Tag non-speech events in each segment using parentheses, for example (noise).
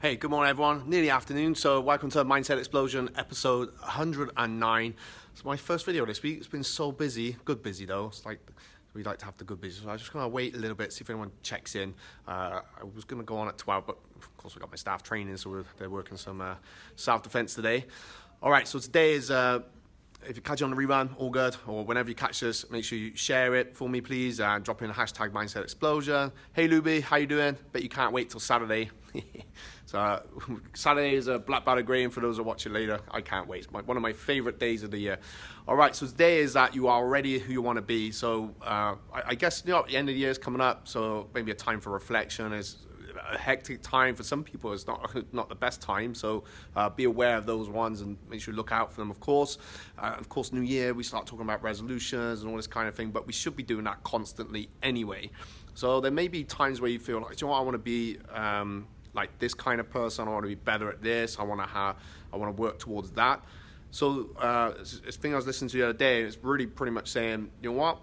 Hey, good morning, everyone. Nearly afternoon, so welcome to Mindset Explosion episode 109. It's my first video this week. It's been so busy, good busy though. It's like we like to have the good busy, so I'm just gonna wait a little bit, see if anyone checks in. Uh, I was gonna go on at 12, but of course we got my staff training, so they're working some uh, self defense today. All right, so today is. Uh, if you catch it on the rerun, all good. Or whenever you catch this, make sure you share it for me, please. And drop in a hashtag Mindset Explosion. Hey, Luby, how you doing? Bet you can't wait till Saturday. (laughs) so uh, (laughs) Saturday is a black of grain for those who are watching later. I can't wait. It's my, one of my favorite days of the year. All right, so today is that you are already who you want to be. So uh, I, I, guess you know the end of the year is coming up. So maybe a time for reflection is a hectic time for some people. It's not (laughs) not the best time, so uh, be aware of those ones and make sure you look out for them. Of course, uh, of course, New Year we start talking about resolutions and all this kind of thing, but we should be doing that constantly anyway. So there may be times where you feel like, you know what, I want to be um, like this kind of person. I want to be better at this. I want to have, I want to work towards that. So uh, this thing I was listening to the other day, it's really pretty much saying, you know what,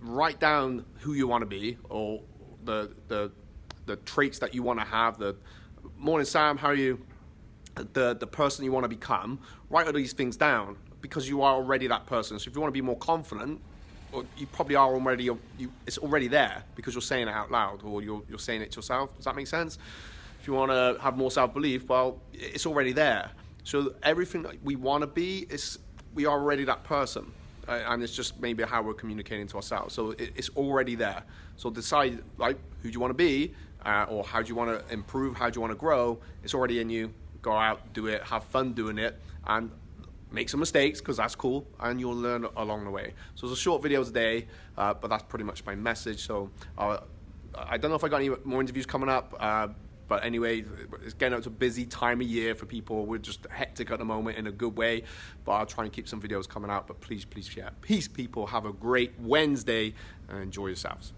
write down who you want to be or the the the traits that you want to have. The morning, Sam. How are you? The the person you want to become. Write all these things down because you are already that person. So if you want to be more confident, or you probably are already. You, it's already there because you're saying it out loud or you're you're saying it to yourself. Does that make sense? You want to have more self belief, well, it's already there. So everything we want to be is we are already that person. Uh, and it's just maybe how we're communicating to ourselves. So it, it's already there. So decide like who do you want to be, uh, or how do you want to improve, how do you want to grow, it's already in you. Go out, do it, have fun doing it, and make some mistakes because that's cool, and you'll learn along the way. So it's a short video today, uh, but that's pretty much my message. So uh, I don't know if I got any more interviews coming up. But anyway, it's getting up to a busy time of year for people. We're just hectic at the moment in a good way. But I'll try and keep some videos coming out. But please, please share. Peace, people. Have a great Wednesday and enjoy yourselves.